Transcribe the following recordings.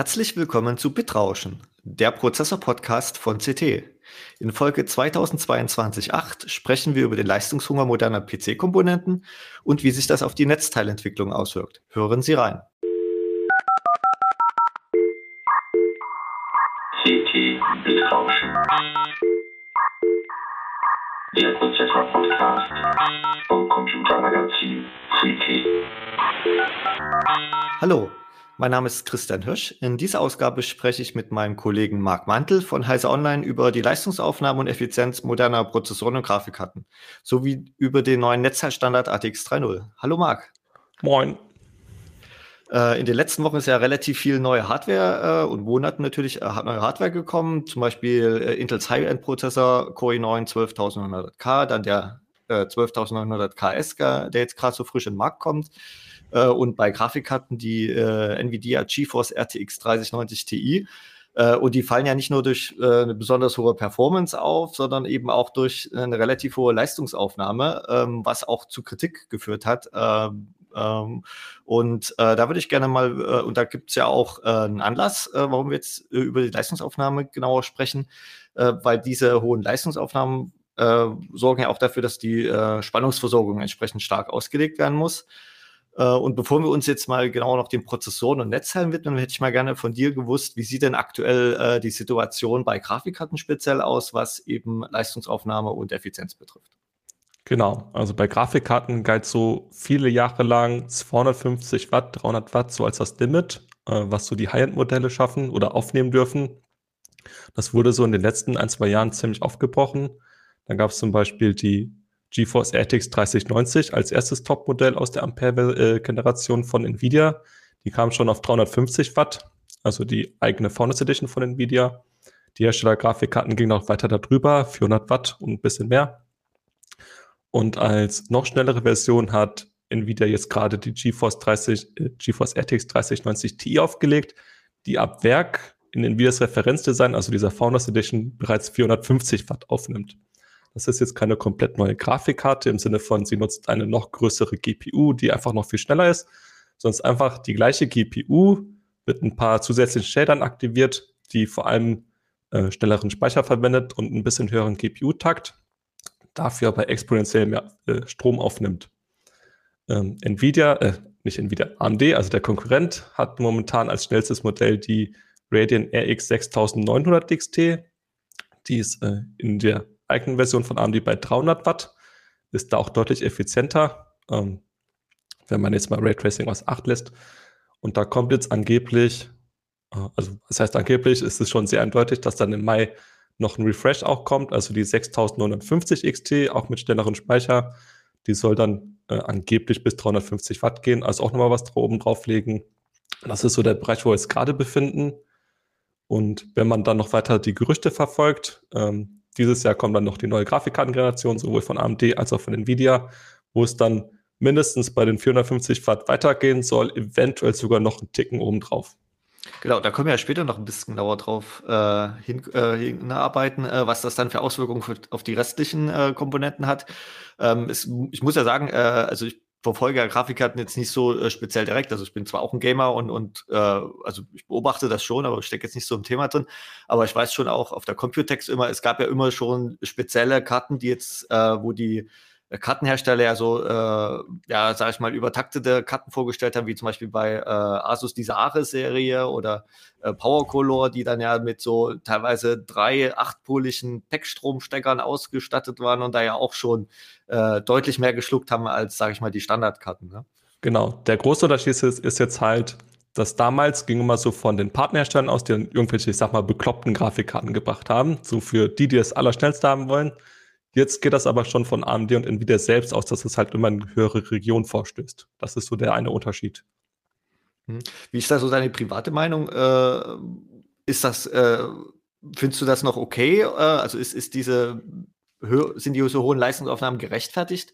Herzlich willkommen zu Bitrauschen, der Prozessor-Podcast von CT. In Folge 2022.8 sprechen wir über den Leistungshunger moderner PC-Komponenten und wie sich das auf die Netzteilentwicklung auswirkt. Hören Sie rein. CT Bitrauschen. Der Prozessor-Podcast vom Computermagazin CT. Hallo, mein Name ist Christian Hirsch. In dieser Ausgabe spreche ich mit meinem Kollegen Marc Mantel von Heise Online über die Leistungsaufnahme und Effizienz moderner Prozessoren und Grafikkarten sowie über den neuen Netzteilstandard ATX 3.0. Hallo Marc. Moin. Äh, in den letzten Wochen ist ja relativ viel neue Hardware äh, und Monaten natürlich äh, neue Hardware gekommen. Zum Beispiel Intels High-End-Prozessor Core i9 12900K, dann der 12900KS, der jetzt gerade so frisch in den Markt kommt. Äh, und bei Grafikkarten die äh, Nvidia GeForce RTX 3090 Ti. Äh, und die fallen ja nicht nur durch äh, eine besonders hohe Performance auf, sondern eben auch durch eine relativ hohe Leistungsaufnahme, ähm, was auch zu Kritik geführt hat. Ähm, ähm, und äh, da würde ich gerne mal, äh, und da gibt es ja auch äh, einen Anlass, äh, warum wir jetzt über die Leistungsaufnahme genauer sprechen, weil diese hohen Leistungsaufnahmen sorgen ja auch dafür, dass die Spannungsversorgung entsprechend stark ausgelegt werden muss. Äh, und bevor wir uns jetzt mal genau noch den Prozessoren und Netzteilen widmen, hätte ich mal gerne von dir gewusst, wie sieht denn aktuell äh, die Situation bei Grafikkarten speziell aus, was eben Leistungsaufnahme und Effizienz betrifft? Genau, also bei Grafikkarten galt so viele Jahre lang 250 Watt, 300 Watt so als das Limit, äh, was so die High-End-Modelle schaffen oder aufnehmen dürfen. Das wurde so in den letzten ein, zwei Jahren ziemlich aufgebrochen. Dann gab es zum Beispiel die GeForce RTX 3090 als erstes Topmodell aus der Ampere-Generation von Nvidia. Die kam schon auf 350 Watt, also die eigene Furnace Edition von Nvidia. Die Hersteller-Grafikkarten gingen noch weiter darüber, 400 Watt und ein bisschen mehr. Und als noch schnellere Version hat Nvidia jetzt gerade die GeForce, 30, äh, GeForce RTX 3090 Ti aufgelegt, die ab Werk in Nvidias Referenzdesign, also dieser Founders Edition, bereits 450 Watt aufnimmt. Das ist jetzt keine komplett neue Grafikkarte im Sinne von, sie nutzt eine noch größere GPU, die einfach noch viel schneller ist, sondern einfach die gleiche GPU mit ein paar zusätzlichen Shadern aktiviert, die vor allem äh, schnelleren Speicher verwendet und ein bisschen höheren GPU-Takt, dafür aber exponentiell mehr äh, Strom aufnimmt. Ähm, Nvidia, äh, nicht Nvidia, AMD, also der Konkurrent, hat momentan als schnellstes Modell die Radeon RX 6900 XT. Die ist äh, in der eigenen Version von AMD bei 300 Watt, ist da auch deutlich effizienter, ähm, wenn man jetzt mal Raytracing aus Acht lässt. Und da kommt jetzt angeblich, äh, also das heißt angeblich, ist es schon sehr eindeutig, dass dann im Mai noch ein Refresh auch kommt, also die 6950 XT, auch mit schnelleren Speicher. Die soll dann äh, angeblich bis 350 Watt gehen, also auch nochmal was da oben drauflegen. Das ist so der Bereich, wo wir uns gerade befinden. Und wenn man dann noch weiter die Gerüchte verfolgt, ähm, dieses Jahr kommt dann noch die neue Grafikkartengeneration, sowohl von AMD als auch von Nvidia, wo es dann mindestens bei den 450 Watt weitergehen soll, eventuell sogar noch einen Ticken obendrauf. Genau, da können wir ja später noch ein bisschen genauer drauf äh, hin, äh, hinarbeiten, äh, was das dann für Auswirkungen für, auf die restlichen äh, Komponenten hat. Ähm, es, ich muss ja sagen, äh, also ich verfolge ja Grafikkarten jetzt nicht so äh, speziell direkt. Also ich bin zwar auch ein Gamer und, und äh, also ich beobachte das schon, aber ich stecke jetzt nicht so im Thema drin. Aber ich weiß schon auch auf der Computex immer, es gab ja immer schon spezielle Karten, die jetzt, äh, wo die Kartenhersteller ja so, äh, ja, sag ich mal, übertaktete Karten vorgestellt haben, wie zum Beispiel bei äh, Asus diese Ares-Serie oder äh, Powercolor, die dann ja mit so teilweise drei achtpoligen Packstromsteckern ausgestattet waren und da ja auch schon äh, deutlich mehr geschluckt haben als, sag ich mal, die Standardkarten. Ne? Genau. Der große Unterschied ist, ist jetzt halt, dass damals ging immer so von den Partnerherstellern aus, die irgendwelche, ich sag mal, bekloppten Grafikkarten gebracht haben, so für die, die das allerschnellste haben wollen Jetzt geht das aber schon von AMD und Nvidia selbst aus, dass es halt immer in höhere Region vorstößt. Das ist so der eine Unterschied. Hm. Wie ist da so deine private Meinung? Äh, ist das, äh, findest du das noch okay? Äh, also ist, ist diese, sind die so hohen Leistungsaufnahmen gerechtfertigt?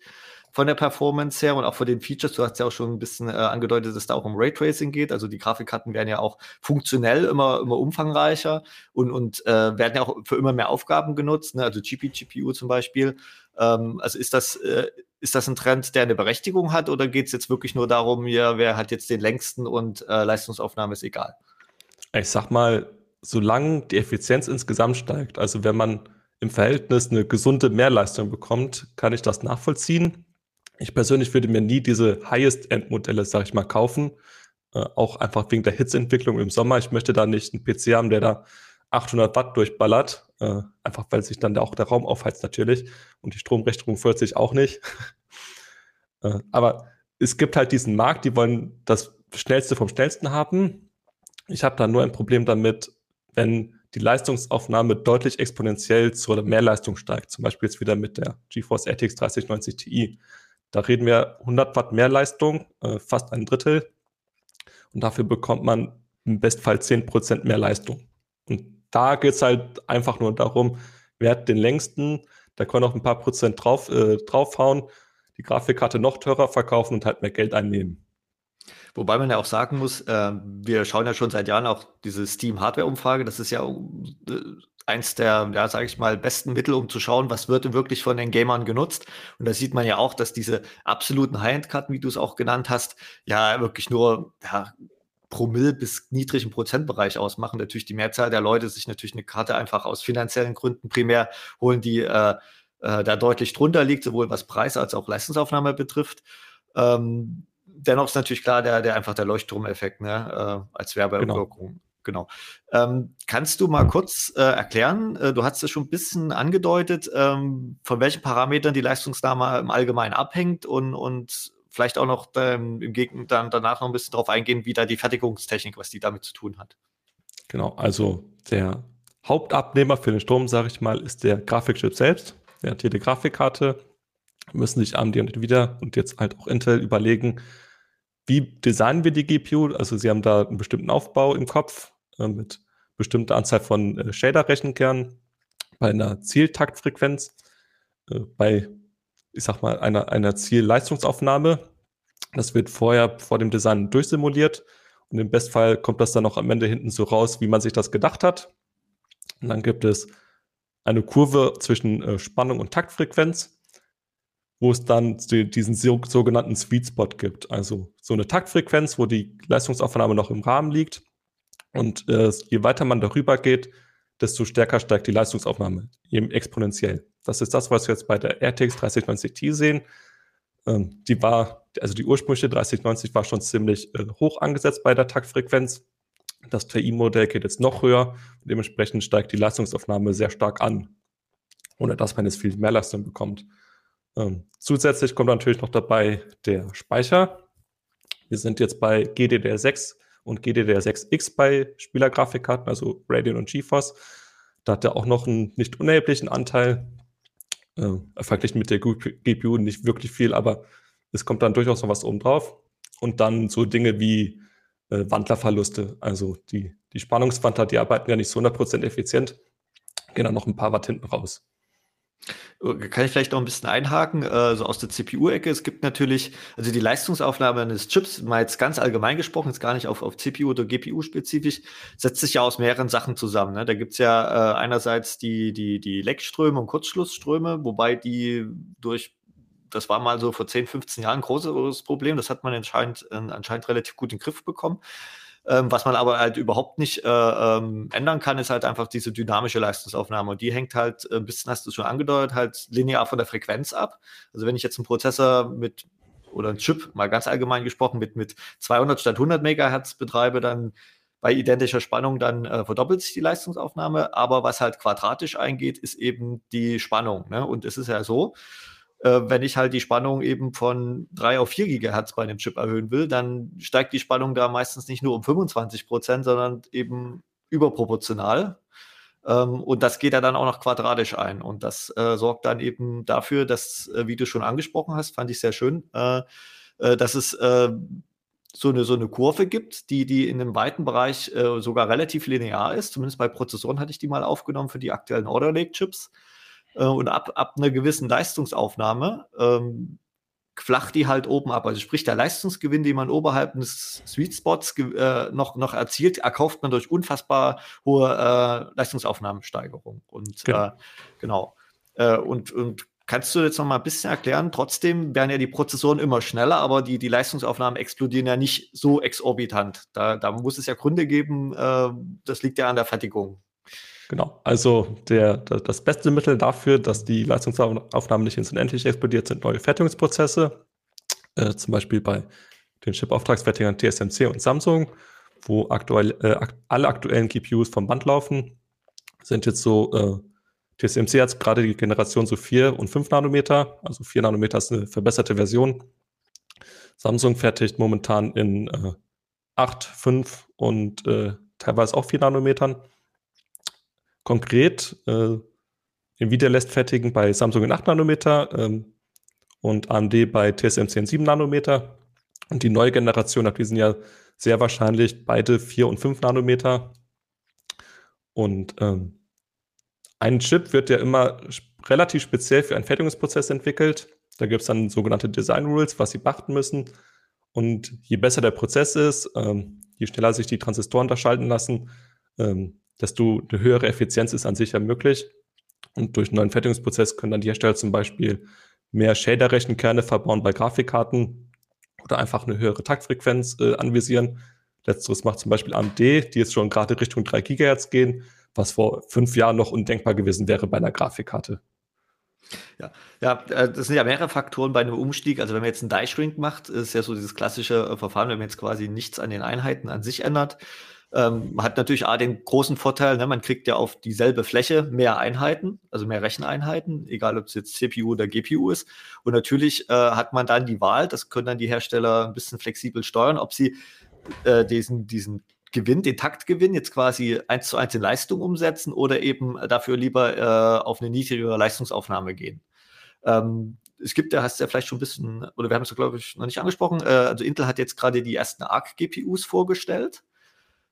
Von der Performance her und auch von den Features. Du hast ja auch schon ein bisschen äh, angedeutet, dass es da auch um Raytracing geht. Also die Grafikkarten werden ja auch funktionell immer, immer umfangreicher und, und äh, werden ja auch für immer mehr Aufgaben genutzt. Ne? Also GP-GPU zum Beispiel. Ähm, also ist das, äh, ist das ein Trend, der eine Berechtigung hat oder geht es jetzt wirklich nur darum, ja, wer hat jetzt den längsten und äh, Leistungsaufnahme ist egal? Ich sag mal, solange die Effizienz insgesamt steigt, also wenn man im Verhältnis eine gesunde Mehrleistung bekommt, kann ich das nachvollziehen. Ich persönlich würde mir nie diese Highest-End-Modelle, sag ich mal, kaufen. Äh, auch einfach wegen der Hitzeentwicklung im Sommer. Ich möchte da nicht einen PC haben, der da 800 Watt durchballert. Äh, einfach weil sich dann auch der Raum aufheizt natürlich. Und die Stromrechnung führt sich auch nicht. äh, aber es gibt halt diesen Markt, die wollen das Schnellste vom Schnellsten haben. Ich habe da nur ein Problem damit, wenn die Leistungsaufnahme deutlich exponentiell zur Mehrleistung steigt. Zum Beispiel jetzt wieder mit der GeForce RTX 3090 Ti. Da reden wir 100 Watt mehr Leistung, äh, fast ein Drittel. Und dafür bekommt man im Bestfall 10% mehr Leistung. Und da geht es halt einfach nur darum, wer hat den längsten, da kann noch ein paar Prozent drauf, äh, draufhauen, die Grafikkarte noch teurer verkaufen und halt mehr Geld einnehmen. Wobei man ja auch sagen muss, äh, wir schauen ja schon seit Jahren auch diese Steam-Hardware-Umfrage. Das ist ja äh, eins der, ja, sage ich mal, besten Mittel, um zu schauen, was wird denn wirklich von den Gamern genutzt. Und da sieht man ja auch, dass diese absoluten High-End-Karten, wie du es auch genannt hast, ja wirklich nur ja, Promille bis niedrigen Prozentbereich ausmachen. Natürlich die Mehrzahl der Leute sich natürlich eine Karte einfach aus finanziellen Gründen primär holen, die äh, äh, da deutlich drunter liegt, sowohl was Preis als auch Leistungsaufnahme betrifft. Ähm, dennoch ist natürlich klar, der, der einfach der Leuchtturmeffekt ne, äh, als Werbewirkung. Genau. Genau. Ähm, kannst du mal kurz äh, erklären, äh, du hast es schon ein bisschen angedeutet, ähm, von welchen Parametern die Leistungsnahme im Allgemeinen abhängt und, und vielleicht auch noch ähm, im Gegenteil dann danach noch ein bisschen darauf eingehen, wie da die Fertigungstechnik, was die damit zu tun hat. Genau, also der Hauptabnehmer für den Strom, sage ich mal, ist der Grafikchip selbst. Der hat hier die Grafikkarte, müssen sich AMD und Nvidia und jetzt halt auch Intel überlegen, wie designen wir die GPU? Also sie haben da einen bestimmten Aufbau im Kopf äh, mit bestimmter Anzahl von äh, Shader-Rechenkernen bei einer Zieltaktfrequenz, äh, bei, ich sag mal, einer, einer Zielleistungsaufnahme. Das wird vorher vor dem Design durchsimuliert und im Bestfall kommt das dann auch am Ende hinten so raus, wie man sich das gedacht hat. Und dann gibt es eine Kurve zwischen äh, Spannung und Taktfrequenz wo es dann diesen sogenannten Sweet Spot gibt. Also so eine Taktfrequenz, wo die Leistungsaufnahme noch im Rahmen liegt. Und äh, je weiter man darüber geht, desto stärker steigt die Leistungsaufnahme, eben exponentiell. Das ist das, was wir jetzt bei der RTX 3090 Ti sehen. Ähm, die war, also die ursprüngliche 3090 war schon ziemlich äh, hoch angesetzt bei der Taktfrequenz. Das TI-Modell geht jetzt noch höher dementsprechend steigt die Leistungsaufnahme sehr stark an, ohne dass man jetzt viel mehr Leistung bekommt. Ähm, zusätzlich kommt natürlich noch dabei der Speicher. Wir sind jetzt bei GDDR6 und GDDR6X bei Spielergrafikkarten, also Radeon und GeForce. Da hat er auch noch einen nicht unerheblichen Anteil. Äh, verglichen mit der GPU nicht wirklich viel, aber es kommt dann durchaus noch was oben drauf. Und dann so Dinge wie äh, Wandlerverluste. Also die, die Spannungswandler, die arbeiten ja nicht so 100% effizient, gehen dann noch ein paar Watt hinten raus. Äh, kann ich vielleicht noch ein bisschen einhaken, äh, so aus der CPU-Ecke. Es gibt natürlich, also die Leistungsaufnahme eines Chips, mal jetzt ganz allgemein gesprochen, jetzt gar nicht auf, auf CPU oder GPU spezifisch, setzt sich ja aus mehreren Sachen zusammen. Ne? Da gibt's ja äh, einerseits die, die, die Leckströme und Kurzschlussströme, wobei die durch das war mal so vor 10, 15 Jahren ein großes Problem. Das hat man anscheinend, äh, anscheinend relativ gut in den Griff bekommen. Ähm, was man aber halt überhaupt nicht äh, ähm, ändern kann, ist halt einfach diese dynamische Leistungsaufnahme. Und die hängt halt äh, ein bisschen, hast du schon angedeutet, halt linear von der Frequenz ab. Also wenn ich jetzt einen Prozessor mit oder einen Chip, mal ganz allgemein gesprochen, mit, mit 200 statt 100 Megahertz betreibe, dann bei identischer Spannung dann äh, verdoppelt sich die Leistungsaufnahme. Aber was halt quadratisch eingeht, ist eben die Spannung. Ne? Und es ist ja so, äh, wenn ich halt die Spannung eben von 3 auf 4 Gigahertz bei einem Chip erhöhen will, dann steigt die Spannung da meistens nicht nur um 25 Prozent, sondern eben überproportional. Ähm, und das geht ja dann auch noch quadratisch ein. Und das äh, sorgt dann eben dafür, dass, äh, wie du schon angesprochen hast, fand ich sehr schön, äh, äh dass es äh, so eine, so eine Kurve gibt, die, die in einem weiten Bereich sogar relativ linear ist. Zumindest bei Prozessoren hatte ich die mal aufgenommen für die aktuellen Order Lake Chips. Äh, und ab, ab einer gewissen Leistungsaufnahme ähm, flacht die halt oben ab. Also sprich, der Leistungsgewinn, den man oberhalb des Sweet Spots äh, noch, noch erzielt, erkauft man durch unfassbar hohe äh, Leistungsaufnahmensteigerung. Und genau. Äh, genau. Äh, und, und Kannst du jetzt noch mal ein bisschen erklären? Trotzdem werden ja die Prozessoren immer schneller, aber die, die Leistungsaufnahmen explodieren ja nicht so exorbitant. Da, da muss es ja Gründe geben, äh, das liegt ja an der Fertigung. Genau, also der, das beste Mittel dafür, dass die Leistungsaufnahmen nicht ins Unendliche explodiert, sind neue Fertigungsprozesse. Äh, zum Beispiel bei den Chip-Auftragsfertigern TSMC und Samsung, wo aktuell äh, alle aktuellen GPUs vom Band laufen, sind jetzt so, äh, TSMC hat gerade die Generation so 4 und 5 Nanometer, also 4 Nanometer ist eine verbesserte Version. Samsung fertigt momentan in äh, 8, 5 und äh, teilweise auch 4 Nanometern. Konkret, äh, Nvidia lässt fertigen bei Samsung in 8 Nanometer ähm, und AMD bei TSMC in 7 Nanometer. Und die neue Generation ab diesem Jahr sehr wahrscheinlich beide 4 und 5 Nanometer. Und ähm, ein Chip wird ja immer relativ speziell für einen Fertigungsprozess entwickelt. Da gibt es dann sogenannte Design Rules, was sie beachten müssen. Und je besser der Prozess ist, ähm, je schneller sich die Transistoren unterschalten lassen, ähm, desto eine höhere Effizienz ist an sich ja möglich. Und durch einen neuen Fertigungsprozess können dann die Hersteller zum Beispiel mehr Shader-Rechenkerne verbauen bei Grafikkarten oder einfach eine höhere Taktfrequenz äh, anvisieren. Letzteres macht zum Beispiel AMD, die jetzt schon gerade Richtung 3 GHz gehen, was vor fünf Jahren noch undenkbar gewesen wäre bei einer Grafikkarte. Ja, ja, äh, das sind ja mehrere Faktoren bei einem Umstieg. Also wenn man jetzt einen Die Shrink macht, ist ja so dieses klassische äh, Verfahren, wenn man jetzt quasi nichts an den Einheiten an sich ändert, ähm, hat natürlich A, den großen Vorteil, ne, man kriegt ja auf dieselbe Fläche mehr Einheiten, also mehr Recheneinheiten, egal ob es jetzt CPU oder GPU ist. Und natürlich äh, hat man dann die Wahl, das können dann die Hersteller ein bisschen flexibel steuern, ob sie äh, diesen, diesen Gewinn, den Taktgewinn jetzt quasi eins zu eins in Leistung umsetzen oder eben dafür lieber äh, auf eine niedrigere Leistungsaufnahme gehen. Ähm, es gibt, da hast du ja vielleicht schon ein bisschen, oder wir haben es, glaube ich, noch nicht angesprochen, äh, also Intel hat jetzt gerade die ersten ARC-GPUs vorgestellt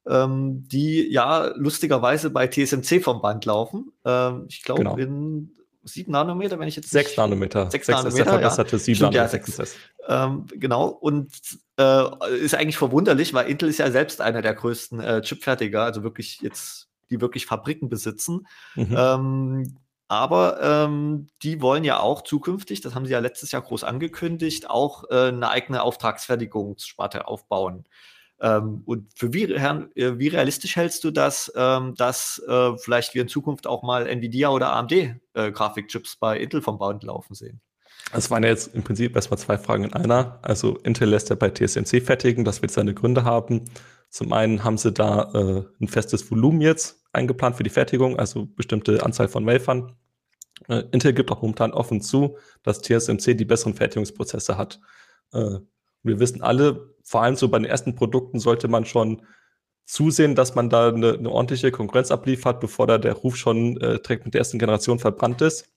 ähm, die ja lustigerweise bei TSMC vom Band laufen. Ähm, ich glaube genau. in 7 Nanometer, wenn ich jetzt. 6 Nanometer. 6 Nanometer. Ist der verbesserte ja. 7 Nanometer. Ja, 6. Ähm, genau. Und äh, ist eigentlich verwunderlich, weil Intel ist ja selbst einer der größten äh, Chipfertiger, also wirklich jetzt, die wirklich Fabriken besitzen. Mhm. Ähm, aber ähm, die wollen ja auch zukünftig, das haben sie ja letztes Jahr groß angekündigt, auch äh, eine eigene Auftragsfertigungssparte aufbauen. Ähm, und für wie, äh, wie, realistisch hältst du das, ähm, dass äh, vielleicht wir in Zukunft auch mal Nvidia oder AMD äh, bei Intel vom Band laufen sehen? Das waren ja jetzt im Prinzip erstmal zwei Fragen in einer. Also Intel lässt ja bei TSMC fertigen, das wird seine Gründe haben. Zum einen haben sie da äh, ein festes Volumen jetzt eingeplant für die Fertigung, also bestimmte Anzahl von Wafern. Äh, Intel gibt auch momentan offen zu, dass TSMC die besseren Fertigungsprozesse hat. Wir wissen alle, vor allem so bei den ersten Produkten sollte man schon zusehen, dass man da eine, eine ordentliche Konkurrenz abliefert, bevor da der Ruf schon äh, direkt mit der ersten Generation verbrannt ist.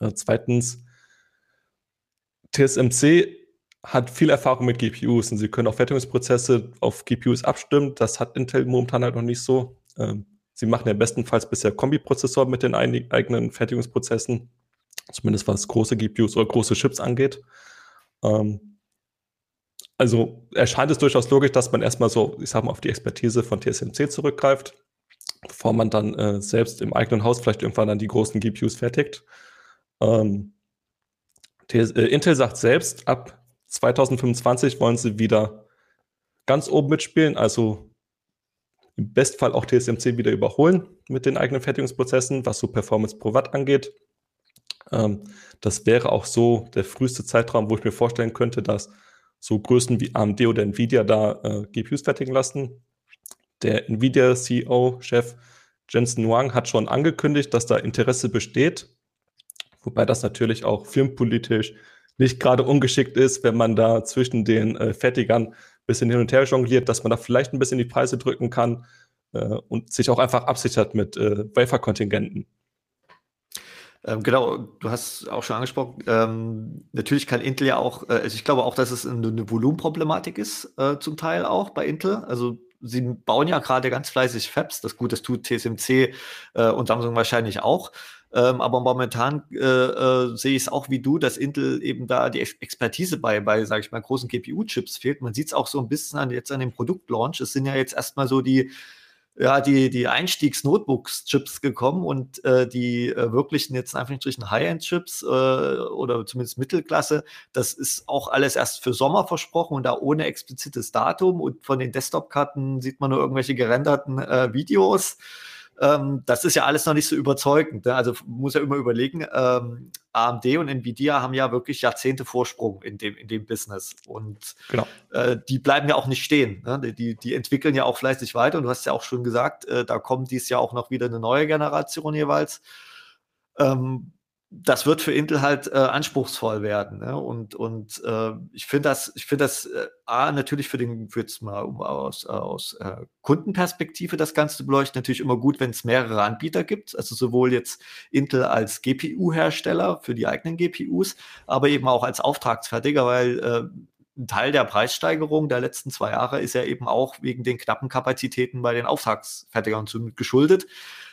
Äh, zweitens, TSMC hat viel Erfahrung mit GPUs und sie können auch Fertigungsprozesse auf GPUs abstimmen. Das hat Intel momentan halt noch nicht so. Ähm, sie machen ja bestenfalls bisher Kombiprozessoren mit den eigenen Fertigungsprozessen, zumindest was große GPUs oder große Chips angeht. Ähm, also erscheint es durchaus logisch, dass man erstmal so, ich sag mal, auf die Expertise von TSMC zurückgreift, bevor man dann äh, selbst im eigenen Haus vielleicht irgendwann dann die großen GPUs fertigt. Ähm, TS äh, Intel sagt selbst, ab 2025 wollen sie wieder ganz oben mitspielen, also im Bestfall auch TSMC wieder überholen mit den eigenen Fertigungsprozessen, was so Performance pro Watt angeht. Ähm, das wäre auch so der früheste Zeitraum, wo ich mir vorstellen könnte, dass so Größen wie AMD oder Nvidia da äh, GPUs fertigen lassen. Der Nvidia CEO-Chef Jensen Huang hat schon angekündigt, dass da Interesse besteht, wobei das natürlich auch firmenpolitisch nicht gerade ungeschickt ist, wenn man da zwischen den äh, Fertigern ein bisschen hin und her jongliert, dass man da vielleicht ein bisschen die Preise drücken kann äh, und sich auch einfach absichert mit äh, Wafer-Kontingenten. Ähm, genau, du hast auch schon angesprochen, ähm, natürlich kann Intel ja auch, äh, also ich glaube auch, dass es eine, eine Volumenproblematik ist, äh, zum Teil auch bei Intel. Also sie bauen ja gerade ganz fleißig Fabs, das gut, das tut TSMC äh, und Samsung wahrscheinlich auch. Ähm, aber momentan äh, äh, sehe ich es auch wie du, dass Intel eben da die Expertise bei, bei sage ich mal, großen GPU-Chips fehlt. Man sieht es auch so ein bisschen an, jetzt an dem Produktlaunch. Es sind ja jetzt erstmal so die ja, die, die Einstiegs-Notebooks-Chips gekommen und äh, die äh, wirklichen jetzt in Anführungsstrichen High-End-Chips äh, oder zumindest Mittelklasse, das ist auch alles erst für Sommer versprochen und da ohne explizites Datum. Und von den Desktop-Karten sieht man nur irgendwelche gerenderten äh, Videos ähm, das ist ja alles noch nicht so überzeugend. Ne? Also muss ja immer überlegen, ähm, AMD und Nvidia haben ja wirklich Jahrzehnte Vorsprung in dem, in dem Business. Und genau. äh, die bleiben ja auch nicht stehen. Ne? Die, die entwickeln ja auch fleißig weiter. Und du hast ja auch schon gesagt, äh, da kommt dies Jahr auch noch wieder eine neue Generation jeweils. Ähm, das wird für Intel halt äh, anspruchsvoll werden. Ne? Und, und äh, ich finde das, ich finde das äh, A, natürlich für den, für jetzt mal um, aus, aus äh, Kundenperspektive das Ganze beleuchten, natürlich immer gut, wenn es mehrere Anbieter gibt. Also sowohl jetzt Intel als GPU-Hersteller für die eigenen GPUs, aber eben auch als Auftragsfertiger, weil äh, ein Teil der Preissteigerung der letzten zwei Jahre ist ja eben auch wegen den knappen Kapazitäten bei den Auftragsfertigern geschuldet.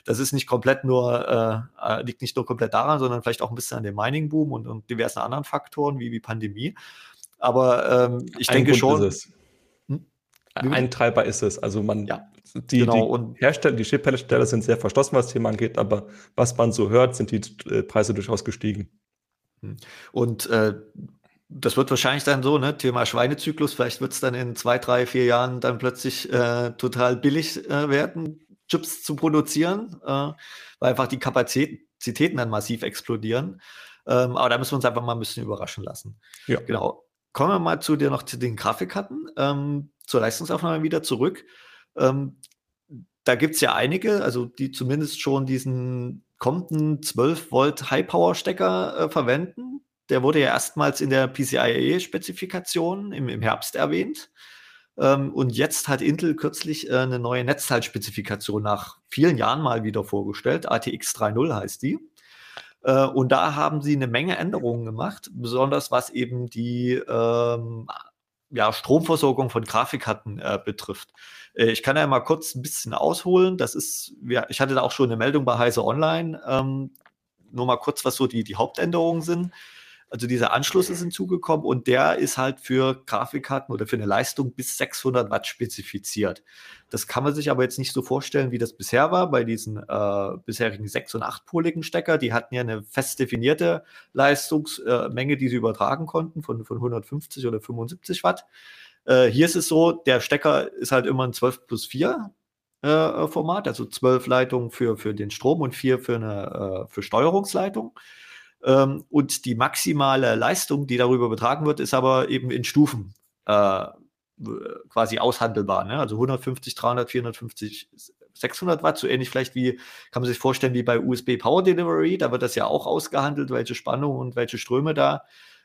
Das ist nicht komplett nur, äh, liegt nicht nur komplett daran, sondern vielleicht auch ein bisschen an dem Mining-Boom und, und diversen anderen Faktoren wie, wie Pandemie. Aber ähm, ich ein denke Grund schon. Ist es. Hm? Ein Treiber ist es. Also man, ja, die, genau, die Hersteller, die Chip-Hersteller sind sehr verschlossen, was das Thema angeht, aber was man so hört, sind die äh, Preise durchaus gestiegen. Hm. Und äh, das wird wahrscheinlich dann so, ne? Thema Schweinezyklus, vielleicht wird es dann in zwei, drei, vier Jahren dann plötzlich äh, total billig äh, werden, Chips zu produzieren, äh, weil einfach die Kapazitäten dann massiv explodieren. Ähm, aber da müssen wir uns einfach mal ein bisschen überraschen lassen. Ja. Genau. Kommen wir mal zu dir noch zu den Grafikkarten, ähm, zur Leistungsaufnahme wieder zurück. Ähm, da gibt es ja einige, also die zumindest schon diesen kommenden 12 Volt High-Power-Stecker äh, verwenden. Der wurde ja erstmals in der PCIe-Spezifikation im, im Herbst erwähnt. Ähm, und jetzt hat Intel kürzlich äh, eine neue Netzteilspezifikation nach vielen Jahren mal wieder vorgestellt. ATX 3.0 heißt die. Äh, und da haben sie eine Menge Änderungen gemacht, besonders was eben die ähm, ja, Stromversorgung von Grafikkarten äh, betrifft. Äh, ich kann ja mal kurz ein bisschen ausholen. Das ist, ja, ich hatte da auch schon eine Meldung bei Heise Online. Ähm, nur mal kurz, was so die, die Hauptänderungen sind. Also dieser Anschluss ist hinzugekommen und der ist halt für Grafikkarten oder für eine Leistung bis 600 Watt spezifiziert. Das kann man sich aber jetzt nicht so vorstellen, wie das bisher war bei diesen äh, bisherigen 6- und 8-poligen Stecker. Die hatten ja eine fest definierte Leistungsmenge, äh, die sie übertragen konnten von, von 150 oder 75 Watt. Äh, hier ist es so, der Stecker ist halt immer ein 12 plus 4 äh, Format, also 12 Leitungen für, für den Strom und 4 für eine äh, für Steuerungsleitung. Ähm, und die maximale Leistung, die darüber betragen wird, ist aber eben in Stufen äh, quasi aushandelbar. Ne? Also 150, 300, 450, 600 Watt, so ähnlich vielleicht wie, kann man sich vorstellen, wie bei USB Power Delivery. Da wird das ja auch ausgehandelt, welche Spannung und welche Ströme da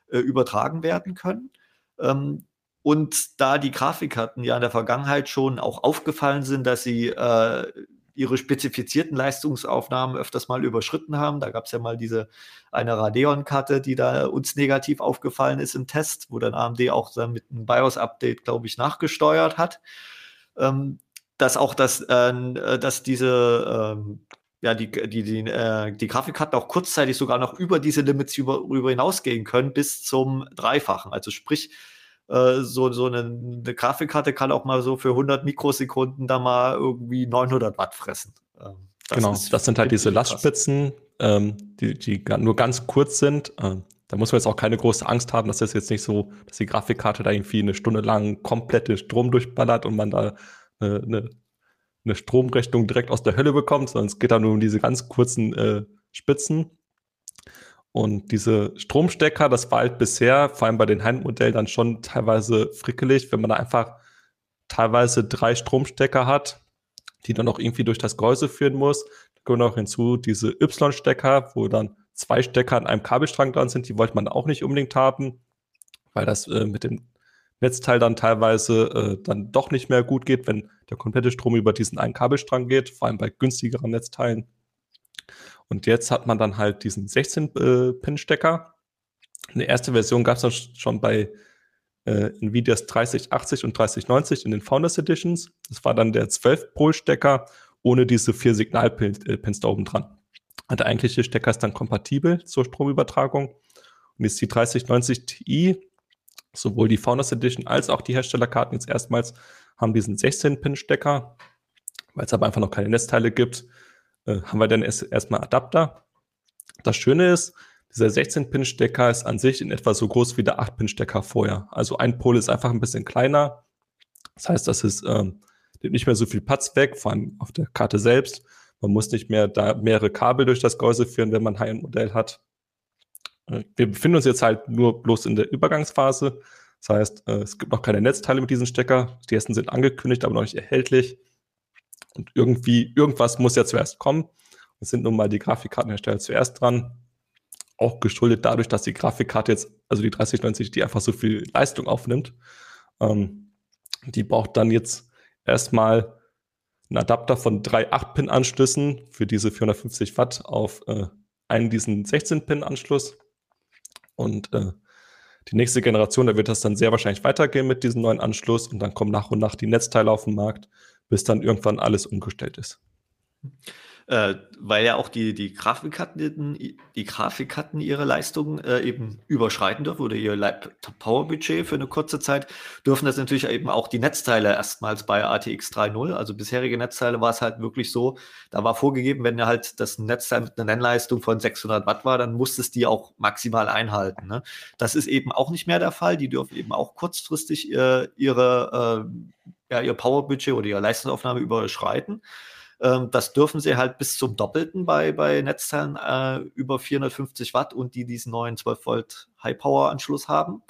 äh, übertragen werden können. Ähm, und da die Grafikkarten ja in der Vergangenheit schon auch aufgefallen sind, dass sie äh, ihre spezifizierten Leistungsaufnahmen öfters mal überschritten haben. Da gab es ja mal diese eine Radeon-Karte, die da uns negativ aufgefallen ist im Test, wo dann AMD auch dann mit einem BIOS-Update, glaube ich, nachgesteuert hat. Ähm, dass auch das, äh, dass diese ähm, ja, die, die, die, äh, die Grafikkarten auch kurzzeitig sogar noch über diese Limits über, über hinausgehen können, bis zum Dreifachen. Also sprich, äh, so, so eine, eine, Grafikkarte kann auch mal so für 100 Mikrosekunden da mal irgendwie 900 Watt fressen. Ähm, das genau, das sind halt diese Lastspitzen, ähm, die, die nur ganz kurz sind. Ähm, da muss man jetzt auch keine große Angst haben, dass das jetzt nicht so, dass die Grafikkarte da irgendwie eine Stunde lang komplette Strom durchballert und man da eine, eine, eine Stromrechnung direkt aus der Hölle bekommt, sondern es geht da nur um diese ganz kurzen äh, Spitzen. Und diese Stromstecker, das war halt bisher, vor allem bei den Handmodellen, dann schon teilweise frickelig, wenn man da einfach teilweise drei Stromstecker hat, die dann auch irgendwie durch das Gehäuse führen muss. Da kommen auch hinzu diese Y-Stecker, wo dann zwei Stecker an einem Kabelstrang dran sind, die wollte man auch nicht unbedingt haben, weil das äh, mit dem Netzteil dann teilweise äh, dann doch nicht mehr gut geht, wenn der komplette Strom über diesen einen Kabelstrang geht, vor allem bei günstigeren Netzteilen. Und jetzt hat man dann halt diesen 16-Pin-Stecker. Eine erste Version gab es schon bei äh, Nvidias 3080 und 3090 in den Founders Editions. Das war dann der 12-Pol-Stecker ohne diese vier Signalpins äh, da oben dran. Der eigentliche Stecker ist dann kompatibel zur Stromübertragung. Und jetzt die 3090 Ti, sowohl die Founders Edition als auch die Herstellerkarten jetzt erstmals haben diesen 16-Pin-Stecker weil es aber einfach noch keine Netzteile gibt, äh, haben wir dann erst, erstmal Adapter. Das Schöne ist, dieser 16-Pin-Stecker ist an sich in etwa so groß wie der 8-Pin-Stecker vorher. Also ein Pol ist einfach ein bisschen kleiner. Das heißt, das ist ähm, nimmt nicht mehr so viel Platz weg, vor allem auf der Karte selbst. Man muss nicht mehr da mehrere Kabel durch das Gehäuse führen, wenn man ein High-End-Modell hat. Äh, wir befinden uns jetzt halt nur bloß in der Übergangsphase. Das heißt, äh, es gibt noch keine Netzteile mit diesem Stecker. Die ersten sind angekündigt, aber noch nicht erhältlich. Und irgendwie, irgendwas muss ja zuerst kommen. Es sind nun mal die Grafikkartenhersteller zuerst dran. Auch geschuldet dadurch, dass die Grafikkarte jetzt, also die 3090, die einfach so viel Leistung aufnimmt. Ähm, die braucht dann jetzt erstmal einen Adapter von drei 8-Pin-Anschlüssen für diese 450 Watt auf äh, einen diesen 16-Pin-Anschluss. Und äh, die nächste Generation, da wird das dann sehr wahrscheinlich weitergehen mit diesem neuen Anschluss und dann kommen nach und nach die Netzteile auf den Markt, bis dann irgendwann alles umgestellt ist. Äh, weil ja auch die, die Grafikkarten, die Grafikkarten ihre Leistung äh, eben überschreiten dürfen oder ihr Powerbudget für eine kurze Zeit, dürfen das natürlich eben auch die Netzteile erstmals bei ATX 3.0. Also bisherige Netzteile war es halt wirklich so, da war vorgegeben, wenn halt das Netzteil mit einer Nennleistung von 600 Watt war, dann musstest die auch maximal einhalten. Ne? Das ist eben auch nicht mehr der Fall. Die dürfen eben auch kurzfristig äh, ihre, äh, ja, ihr Powerbudget oder ihre Leistungsaufnahme überschreiten. Ähm, das dürfen sie halt bis zum Doppelten bei, bei Netzteilen äh, über 450 Watt und die diesen neuen 12 Volt High Power Anschluss haben.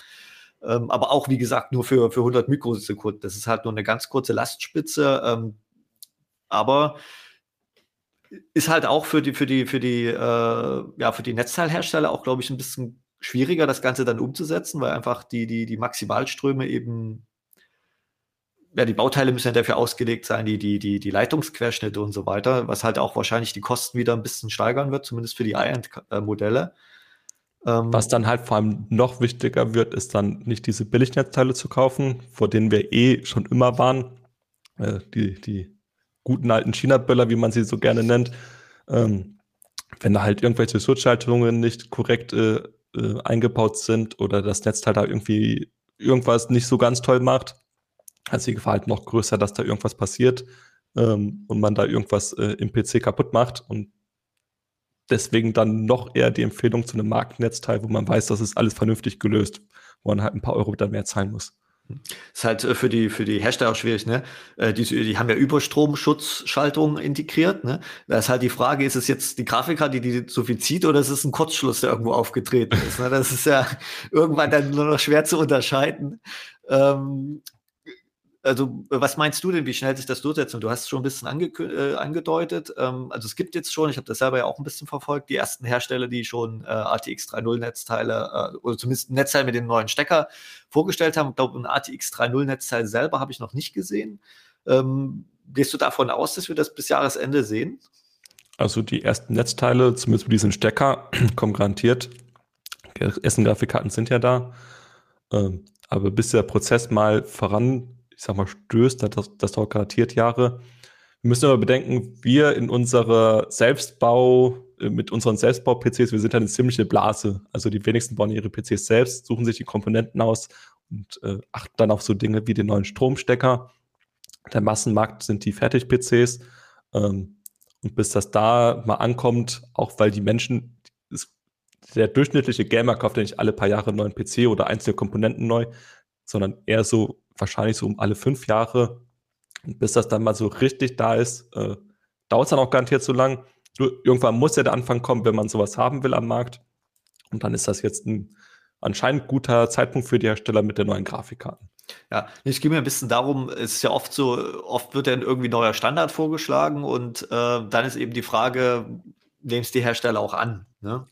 Ähm, aber auch, wie gesagt, nur für, für 100 Mikrosekunden. Das ist halt nur eine ganz kurze Lastspitze. Ähm, aber ist halt auch für die, für die, für die, äh, ja, für die Netzteilhersteller auch, glaube ich, ein bisschen schwieriger, das Ganze dann umzusetzen, weil einfach die, die, die Maximalströme eben ja, die Bauteile müssen ja dafür ausgelegt sein, die, die, die, die Leitungsquerschnitte und so weiter, was halt auch wahrscheinlich die Kosten wieder ein bisschen steigern wird, zumindest für die High-End-Modelle. Ähm, was dann halt vor allem noch wichtiger wird, ist dann nicht diese Billignetzteile zu kaufen, vor denen wir eh schon immer waren. Äh, die, die guten alten China-Böller, wie man sie so gerne nennt. Ähm, wenn da halt irgendwelche Schutzschaltungen nicht korrekt äh, äh, eingebaut sind oder das Netzteil da irgendwie irgendwas nicht so ganz toll macht, ist die Gefahr halt noch größer, dass da irgendwas passiert ähm, und man da irgendwas äh, im PC kaputt macht und deswegen dann noch eher die Empfehlung zu einem Marktnetzteil, wo man weiß, das ist alles vernünftig gelöst, wo man halt ein paar Euro dann mehr zahlen muss. Ist halt äh, für die, für die Hersteller schwierig, ne? Äh, die, die haben ja Überstromschutzschaltungen integriert, ne? Da ist halt die Frage, ist es jetzt die Grafikkarte, die, die so viel zieht, oder ist es ein Kurzschluss, der irgendwo aufgetreten ist? Ne? Das ist ja irgendwann dann nur noch schwer zu unterscheiden. Ähm, also, was meinst du denn, wie schnell sich das durchsetzt? Und du hast es schon ein bisschen ange äh, angedeutet. Ähm, also, es gibt jetzt schon, ich habe das selber ja auch ein bisschen verfolgt, die ersten Hersteller, die schon äh, ATX 3.0 Netzteile äh, oder zumindest ein Netzteil mit dem neuen Stecker vorgestellt haben. Ich glaube, ein ATX 3.0 Netzteil selber habe ich noch nicht gesehen. Ähm, gehst du davon aus, dass wir das bis Jahresende sehen? Also, die ersten Netzteile, zumindest mit diesem Stecker, kommen garantiert. Essen-Grafikkarten sind ja da. Ähm, aber bis der Prozess mal voran ich sag mal, stößt, das, das dauert garantiert Jahre. Wir müssen aber bedenken, wir in unserer Selbstbau, äh, mit unseren Selbstbau-PCs, wir sind eine ziemliche Blase. Also die wenigsten bauen ihre PCs selbst, suchen sich die Komponenten aus und äh, achten dann auf so Dinge wie den neuen Stromstecker. Der Massenmarkt sind die Fertig-PCs. Ähm, und bis das da mal ankommt, auch weil die Menschen, der durchschnittliche Gamer kauft ja nicht alle paar Jahre einen neuen PC oder einzelne Komponenten neu, sondern eher so wahrscheinlich so um alle fünf Jahre. Und bis das dann mal so richtig da ist, äh, dauert es dann auch garantiert so lang. Irgendwann muss ja der Anfang kommen, wenn man sowas haben will am Markt. Und dann ist das jetzt ein anscheinend guter Zeitpunkt für die Hersteller mit den neuen Grafikkarten. Ja, es geht mir ein bisschen darum, es ist ja oft so, oft wird dann irgendwie neuer Standard vorgeschlagen und äh, dann ist eben die Frage, nehmen es die Hersteller auch an? Ne?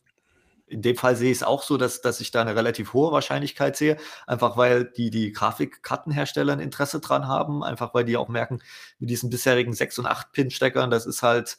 In dem Fall sehe ich es auch so, dass, dass ich da eine relativ hohe Wahrscheinlichkeit sehe, einfach weil die, die Grafikkartenhersteller ein Interesse dran haben, einfach weil die auch merken, mit diesen bisherigen 6- und 8-Pin-Steckern, das ist halt,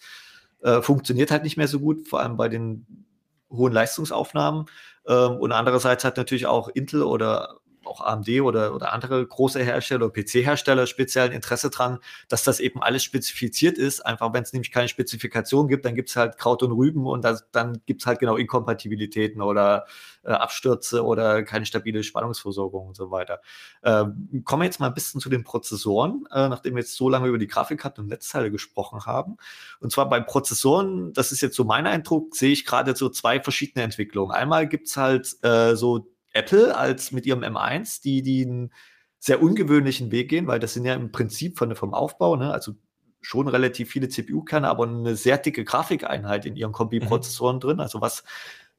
äh, funktioniert halt nicht mehr so gut, vor allem bei den hohen Leistungsaufnahmen. Ähm, und andererseits hat natürlich auch Intel oder auch AMD oder, oder andere große Hersteller PC-Hersteller speziell Interesse dran, dass das eben alles spezifiziert ist. Einfach wenn es nämlich keine Spezifikation gibt, dann gibt es halt Kraut und Rüben und das, dann gibt es halt genau Inkompatibilitäten oder äh, Abstürze oder keine stabile Spannungsversorgung und so weiter. Ähm, kommen wir jetzt mal ein bisschen zu den Prozessoren, äh, nachdem wir jetzt so lange über die Grafikkarten und Netzteile gesprochen haben. Und zwar bei Prozessoren, das ist jetzt so mein Eindruck, sehe ich gerade so zwei verschiedene Entwicklungen. Einmal gibt es halt äh, so Apple als mit ihrem M1, die, die einen sehr ungewöhnlichen Weg gehen, weil das sind ja im Prinzip von, vom Aufbau, ne, also schon relativ viele CPU-Kerne, aber eine sehr dicke Grafikeinheit in ihren Kombi-Prozessoren mhm. drin. Also was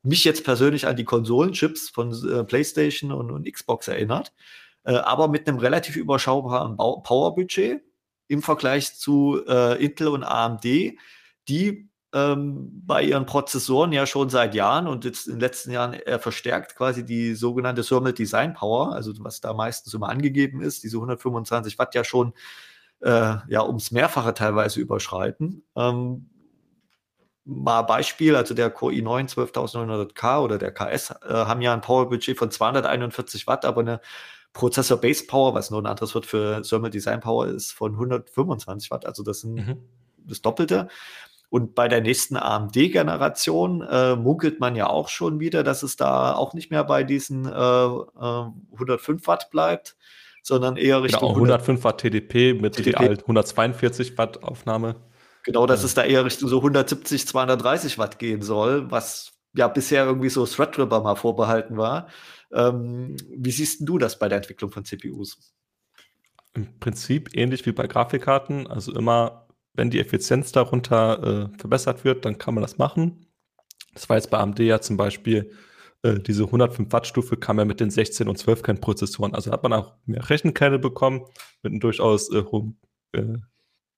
mich jetzt persönlich an die Konsolenchips von äh, PlayStation und, und, Xbox erinnert, äh, aber mit einem relativ überschaubaren Powerbudget im Vergleich zu äh, Intel und AMD, die ähm, bei ihren Prozessoren ja schon seit Jahren und jetzt in den letzten Jahren eher verstärkt quasi die sogenannte Thermal Design Power, also was da meistens immer angegeben ist, diese 125 Watt ja schon äh, ja ums Mehrfache teilweise überschreiten. Ähm, mal Beispiel, also der Core i9 12900K oder der KS äh, haben ja ein Powerbudget von 241 Watt, aber eine Prozessor Base Power, was nur ein anderes Wort für Thermal Design Power ist, von 125 Watt. Also das sind mhm. das Doppelte. Und bei der nächsten AMD-Generation äh, munkelt man ja auch schon wieder, dass es da auch nicht mehr bei diesen äh, äh, 105 Watt bleibt, sondern eher genau, Richtung genau, 105 Watt TDP mit TDP. real 142 Watt Aufnahme. Genau, dass es da eher Richtung so 170, 230 Watt gehen soll, was ja bisher irgendwie so Threadripper mal vorbehalten war. Ähm, wie siehst du das bei der Entwicklung von CPUs? Im Prinzip ähnlich wie bei Grafikkarten, also immer, wenn die Effizienz darunter äh, verbessert wird, dann kann man das machen. Das war jetzt bei AMD ja zum Beispiel äh, diese 105 Watt Stufe kam ja mit den 16 und 12 Kern Prozessoren. Also hat man auch mehr Rechenkerne bekommen mit einem durchaus äh, hohen äh,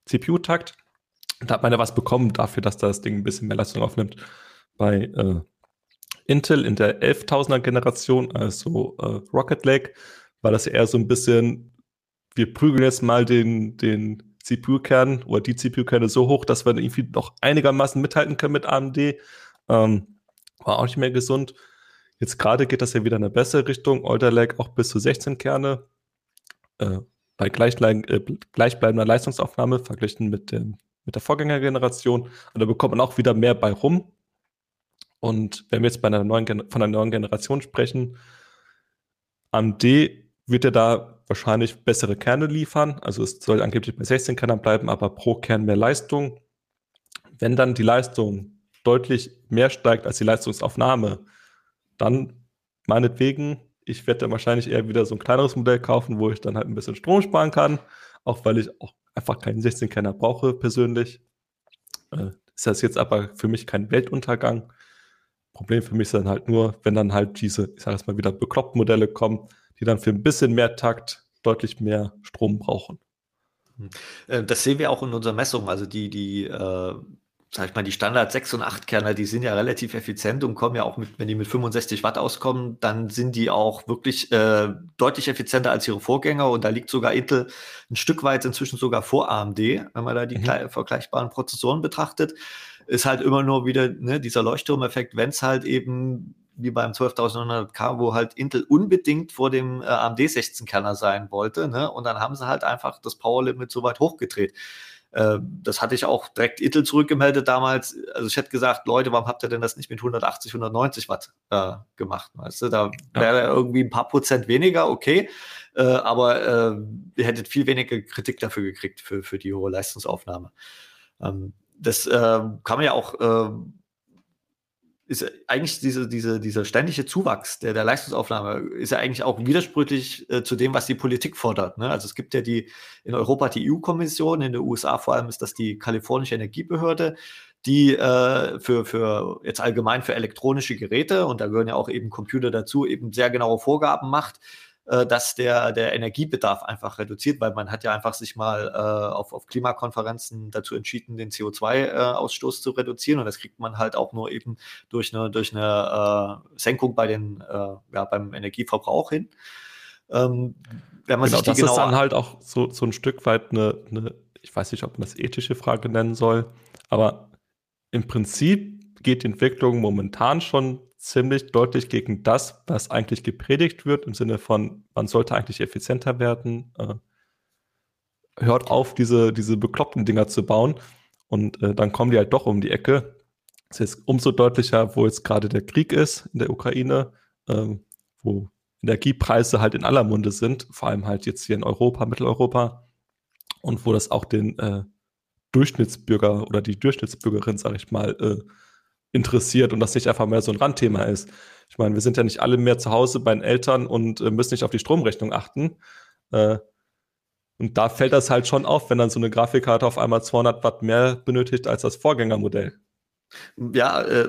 CPU-Takt. Da hat man ja was bekommen dafür, dass das Ding ein bisschen mehr Leistung aufnimmt. Bei äh, Intel in der 11.000er Generation, also äh, Rocket Lake, war das eher so ein bisschen, wir prügeln jetzt mal den, den CPU-Kern oder die CPU-Kerne so hoch, dass wir irgendwie noch einigermaßen mithalten können mit AMD. Ähm, war auch nicht mehr gesund. Jetzt gerade geht das ja wieder in eine bessere Richtung. Alder Lake auch bis zu 16 Kerne. Äh, bei äh, gleichbleibender Leistungsaufnahme verglichen mit dem mit der Vorgängergeneration. Und da bekommt man auch wieder mehr bei rum. Und wenn wir jetzt einer von einer neuen Generation sprechen, AMD wird ja da wahrscheinlich bessere Kerne liefern. Also es soll angeblich bei 16 Kernen bleiben, aber pro Kern mehr Leistung. Wenn dann die Leistung deutlich mehr steigt als die Leistungsaufnahme, dann meinetwegen, ich werde dann wahrscheinlich eher wieder so ein kleineres Modell kaufen, wo ich dann halt ein bisschen Strom sparen kann, auch weil ich auch einfach keinen 16-Kerner brauche persönlich. Äh, ist das jetzt aber für mich kein Weltuntergang. Problem für mich ist dann halt nur, wenn dann halt diese, ich sage jetzt mal wieder, bekloppten Modelle kommen, die dann für ein bisschen mehr Takt deutlich mehr Strom brauchen. Hm. Äh, das sehen wir auch in unserer Messung. Also die, die äh, sag ich mal, die Standard 6 und 8 Kerner, die sind ja relativ effizient und kommen ja auch mit, wenn die mit 65 Watt auskommen, dann sind die auch wirklich äh, deutlich effizienter als ihre Vorgänger und da liegt sogar Intel ein Stück weit inzwischen sogar vor AMD, wenn man da die mhm. vergleichbaren Prozessoren betrachtet. Ist halt immer nur wieder ne, dieser Leuchtturmeffekt, wenn es halt eben wie beim 12900K, wo halt Intel unbedingt vor dem äh, AMD 16-Kerner sein wollte, ne? Und dann haben sie halt einfach das Power Limit so weit hochgedreht. Äh, das hatte ich auch direkt Intel zurückgemeldet damals. Also ich hätte gesagt, Leute, warum habt ihr denn das nicht mit 180, 190 Watt äh, gemacht? Weißt du, da wäre ja. irgendwie ein paar Prozent weniger, okay. Äh, aber äh, ihr hättet viel weniger Kritik dafür gekriegt, für, für die hohe Leistungsaufnahme. Ähm, das äh, kann man ja auch äh, ist eigentlich diese, diese, dieser ständige Zuwachs der, der Leistungsaufnahme ist ja eigentlich auch widersprüchlich äh, zu dem, was die Politik fordert. Ne? Also es gibt ja die in Europa die EU-Kommission, in den USA vor allem ist das die kalifornische Energiebehörde, die äh, für, für jetzt allgemein für elektronische Geräte, und da gehören ja auch eben Computer dazu, eben sehr genaue Vorgaben macht, dass der, der Energiebedarf einfach reduziert, weil man hat ja einfach sich mal äh, auf, auf Klimakonferenzen dazu entschieden, den CO2-Ausstoß äh, zu reduzieren und das kriegt man halt auch nur eben durch eine, durch eine äh, Senkung bei den, äh, ja, beim Energieverbrauch hin. Ähm, wenn man genau, sich die das genau ist dann halt auch so, so ein Stück weit eine, eine, ich weiß nicht, ob man das ethische Frage nennen soll, aber im Prinzip geht die Entwicklung momentan schon ziemlich deutlich gegen das, was eigentlich gepredigt wird, im Sinne von, man sollte eigentlich effizienter werden. Äh, hört auf, diese, diese bekloppten Dinger zu bauen. Und äh, dann kommen die halt doch um die Ecke. Es ist umso deutlicher, wo jetzt gerade der Krieg ist in der Ukraine, äh, wo Energiepreise halt in aller Munde sind, vor allem halt jetzt hier in Europa, Mitteleuropa und wo das auch den äh, Durchschnittsbürger oder die Durchschnittsbürgerin, sag ich mal, äh, interessiert und das nicht einfach mehr so ein Randthema ist. Ich meine, wir sind ja nicht alle mehr zu Hause bei den Eltern und äh, müssen nicht auf die Stromrechnung achten. Äh, und da fällt das halt schon auf, wenn dann so eine Grafikkarte auf einmal 200 Watt mehr benötigt als das Vorgängermodell. Ja, äh,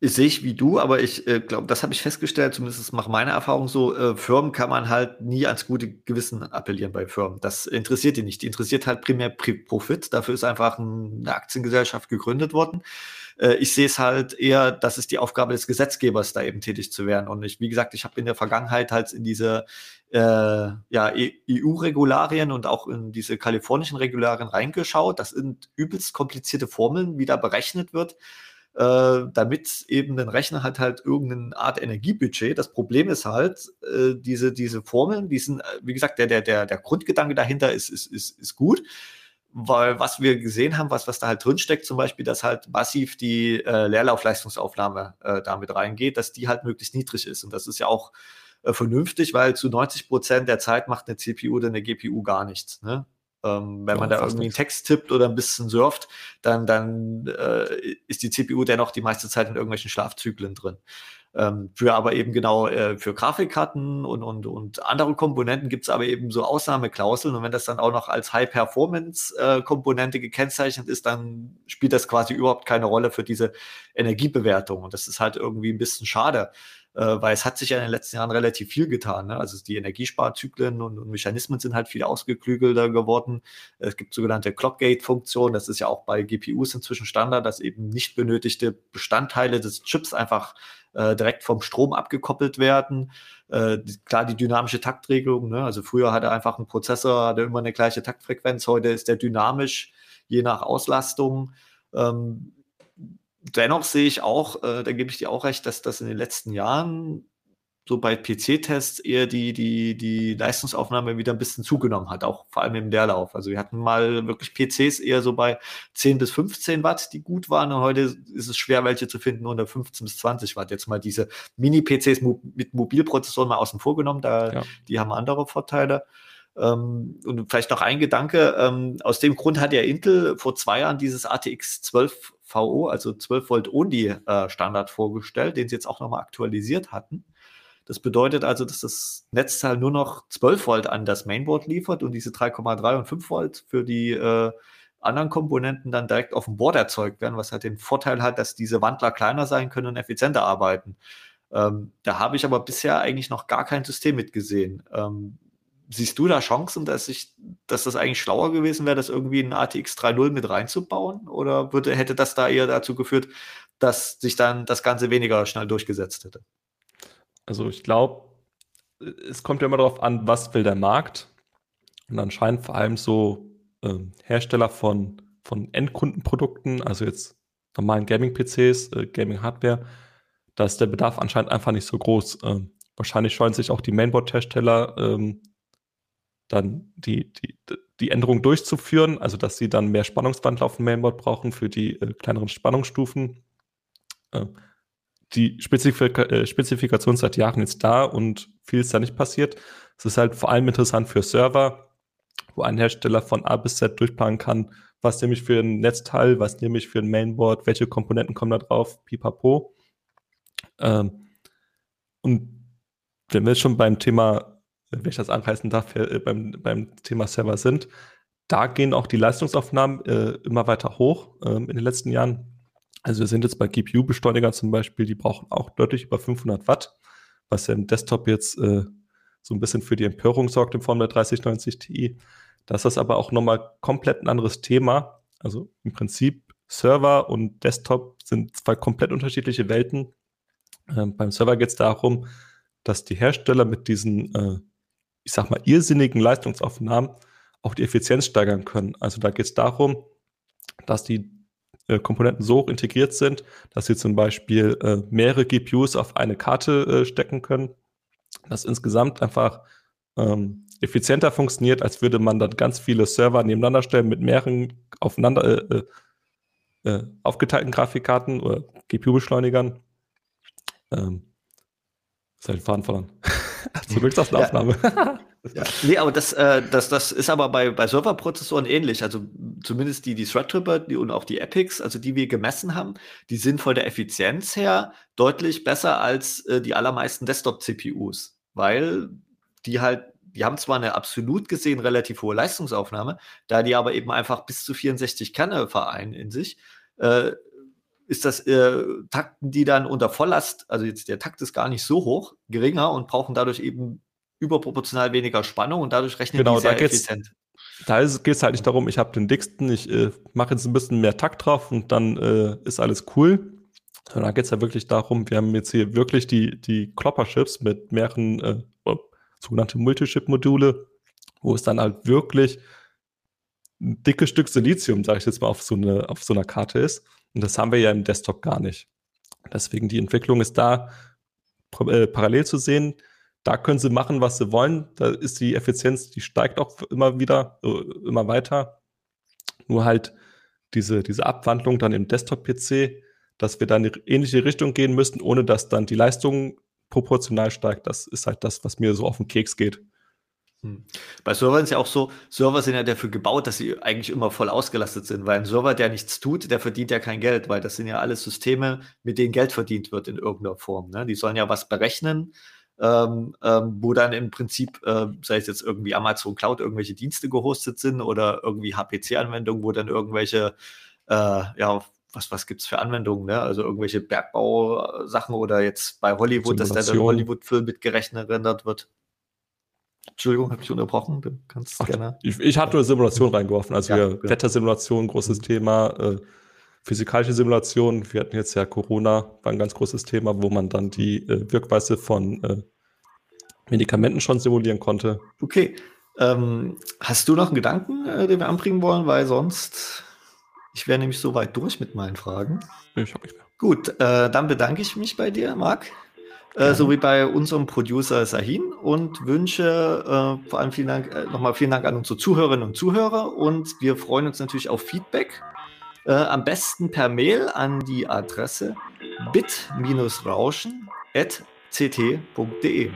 sehe ich wie du, aber ich äh, glaube, das habe ich festgestellt, zumindest mache meine Erfahrung so, äh, Firmen kann man halt nie ans gute Gewissen appellieren bei Firmen. Das interessiert die nicht. Die interessiert halt primär Profit. Dafür ist einfach eine Aktiengesellschaft gegründet worden. Äh, ich sehe es halt eher, das ist die Aufgabe des Gesetzgebers, da eben tätig zu werden. Und ich, wie gesagt, ich habe in der Vergangenheit halt in diese äh, ja, EU-Regularien und auch in diese kalifornischen Regularien reingeschaut. Das sind übelst komplizierte Formeln, wie da berechnet wird äh, damit eben den Rechner hat halt irgendeine Art Energiebudget. Das Problem ist halt, äh, diese, diese Formeln, die sind, äh, wie gesagt, der, der, der, der Grundgedanke dahinter ist, ist, ist, ist gut. Weil was wir gesehen haben, was, was da halt drinsteckt, zum Beispiel, dass halt massiv die äh, Leerlaufleistungsaufnahme äh, damit reingeht, dass die halt möglichst niedrig ist. Und das ist ja auch äh, vernünftig, weil zu 90 Prozent der Zeit macht eine CPU oder eine GPU gar nichts. Ne? Ähm, wenn ja, man da irgendwie einen Text tippt oder ein bisschen surft, dann, dann äh, ist die CPU dennoch die meiste Zeit in irgendwelchen Schlafzyklen drin. Ähm, für aber eben genau äh, für Grafikkarten und, und, und andere Komponenten gibt es aber eben so Ausnahmeklauseln. Und wenn das dann auch noch als High-Performance-Komponente äh, gekennzeichnet ist, dann spielt das quasi überhaupt keine Rolle für diese Energiebewertung. Und das ist halt irgendwie ein bisschen schade weil es hat sich ja in den letzten Jahren relativ viel getan. Ne? Also die Energiesparzyklen und, und, Mechanismen sind halt viel ausgeklügelter geworden. Es gibt sogenannte Clockgate-Funktionen. Das ist ja auch bei GPUs inzwischen Standard, dass eben nicht benötigte Bestandteile des Chips einfach äh, direkt vom Strom abgekoppelt werden. Äh, klar, die dynamische Taktregelung. Ne? Also früher hatte einfach ein Prozessor hatte immer eine gleiche Taktfrequenz. Heute ist der dynamisch je nach Auslastung. Ähm, dennoch sehe ich auch, äh, da gebe ich dir auch recht, dass das in den letzten Jahren so bei PC-Tests eher die, die, die Leistungsaufnahme wieder ein bisschen zugenommen hat, auch vor allem im Leerlauf. Also wir hatten mal wirklich PCs eher so bei 10 bis 15 Watt, die gut waren und heute ist es schwer, welche zu finden unter 15 bis 20 Watt. Jetzt mal diese Mini-PCs mit Mobilprozessoren mal außen vor genommen, da, ja. die haben andere Vorteile. Ähm, und vielleicht noch ein Gedanke, ähm, aus dem Grund hat ja Intel vor zwei Jahren dieses ATX 12 VO, also 12 Volt Only äh, Standard vorgestellt, den sie jetzt auch nochmal aktualisiert hatten. Das bedeutet also, dass das Netzteil nur noch 12 Volt an das Mainboard liefert und diese 3,3 und 5 Volt für die äh, anderen Komponenten dann direkt auf dem Board erzeugt werden, was halt den Vorteil hat, dass diese Wandler kleiner sein können und effizienter arbeiten. Ähm, da habe ich aber bisher eigentlich noch gar kein System mitgesehen. Ähm, siehst du da Chancen, dass ich, dass das eigentlich schlauer gewesen wäre, das irgendwie in ATX 3.0 mit reinzubauen? Oder würde, hätte das da eher dazu geführt, dass sich dann das Ganze weniger schnell durchgesetzt hätte? Also ich glaube, es kommt ja immer darauf an, was will der Markt. Und anscheinend vor allem so äh, Hersteller von, von Endkundenprodukten, also jetzt normalen Gaming-PCs, äh, Gaming-Hardware, da ist der Bedarf anscheinend einfach nicht so groß. Ähm, wahrscheinlich scheuen sich auch die Mainboard-Hersteller ähm, dann die, die, die Änderung durchzuführen, also dass sie dann mehr Spannungswandler auf dem Mainboard brauchen für die äh, kleineren Spannungsstufen. Äh, die Spezifika äh, Spezifikation ist seit Jahren jetzt da und viel ist da nicht passiert. Es ist halt vor allem interessant für Server, wo ein Hersteller von A bis Z durchplanen kann, was nehme ich für ein Netzteil, was nehme ich für ein Mainboard, welche Komponenten kommen da drauf, pipapo. Ähm, und wenn wir schon beim Thema wenn ich das anreißen darf, äh, beim, beim Thema Server sind. Da gehen auch die Leistungsaufnahmen äh, immer weiter hoch ähm, in den letzten Jahren. Also wir sind jetzt bei GPU-Beschleunigern zum Beispiel, die brauchen auch deutlich über 500 Watt, was ja im Desktop jetzt äh, so ein bisschen für die Empörung sorgt in Form der 3090 Ti. Das ist aber auch nochmal komplett ein anderes Thema. Also im Prinzip Server und Desktop sind zwei komplett unterschiedliche Welten. Ähm, beim Server geht es darum, dass die Hersteller mit diesen äh, ich sag mal, irrsinnigen Leistungsaufnahmen auch die Effizienz steigern können. Also da geht es darum, dass die äh, Komponenten so hoch integriert sind, dass sie zum Beispiel äh, mehrere GPUs auf eine Karte äh, stecken können. Das insgesamt einfach ähm, effizienter funktioniert, als würde man dann ganz viele Server nebeneinander stellen mit mehreren aufeinander äh, äh, äh aufgeteilten Grafikkarten oder GPU-Beschleunigern. Ähm, ist halt Faden verloren. Zurück aus der Aufnahme. Ja. Nee, aber das, äh, das, das ist aber bei, bei Serverprozessoren ähnlich. Also zumindest die, die Threadripper die, und auch die Epics, also die wir gemessen haben, die sind von der Effizienz her deutlich besser als äh, die allermeisten Desktop-CPUs, weil die halt, die haben zwar eine absolut gesehen relativ hohe Leistungsaufnahme, da die aber eben einfach bis zu 64 Kerne vereinen in sich, äh, ist das, äh, takten die dann unter Volllast, also jetzt der Takt ist gar nicht so hoch, geringer und brauchen dadurch eben überproportional weniger Spannung und dadurch rechnen genau, die sehr da effizient. Da geht es halt nicht darum, ich habe den dicksten, ich äh, mache jetzt ein bisschen mehr Takt drauf und dann äh, ist alles cool. Sondern da geht es ja wirklich darum, wir haben jetzt hier wirklich die, die Klopper-Chips mit mehreren äh, sogenannte Multichip-Module, wo es dann halt wirklich ein dickes Stück Silizium, sage ich jetzt mal, auf so, eine, auf so einer Karte ist. Und das haben wir ja im Desktop gar nicht. Deswegen die Entwicklung ist da äh, parallel zu sehen. Da können sie machen, was sie wollen. Da ist die Effizienz, die steigt auch immer wieder, äh, immer weiter. Nur halt diese, diese Abwandlung dann im Desktop-PC, dass wir dann in eine ähnliche Richtung gehen müssen, ohne dass dann die Leistung proportional steigt. Das ist halt das, was mir so auf den Keks geht. Hm. Bei Servern ist ja auch so, Server sind ja dafür gebaut, dass sie eigentlich immer voll ausgelastet sind, weil ein Server, der nichts tut, der verdient ja kein Geld, weil das sind ja alles Systeme, mit denen Geld verdient wird in irgendeiner Form. Ne? Die sollen ja was berechnen, ähm, ähm, wo dann im Prinzip, äh, sei es jetzt irgendwie Amazon Cloud, irgendwelche Dienste gehostet sind oder irgendwie HPC-Anwendungen, wo dann irgendwelche, äh, ja, was, was gibt es für Anwendungen, ne? Also irgendwelche Bergbausachen oder jetzt bei Hollywood, dass da der Hollywood-Film mitgerechnet rendert wird. Entschuldigung, habe ich unterbrochen. Du kannst Ach, gerne. Ich, ich hatte nur Simulation reingeworfen. Also ja, wir, Wettersimulation, großes mhm. Thema. Äh, physikalische Simulation. Wir hatten jetzt ja Corona, war ein ganz großes Thema, wo man dann die äh, Wirkweise von äh, Medikamenten schon simulieren konnte. Okay. Ähm, hast du noch einen Gedanken, äh, den wir anbringen wollen? Weil sonst, ich wäre nämlich so weit durch mit meinen Fragen. Ich habe nicht mehr. Gut, äh, dann bedanke ich mich bei dir, Marc äh, sowie bei unserem Producer Sahin und wünsche äh, vor allem vielen Dank, äh, nochmal vielen Dank an unsere Zuhörerinnen und Zuhörer und wir freuen uns natürlich auf Feedback. Äh, am besten per Mail an die Adresse bit-rauschen.ct.de.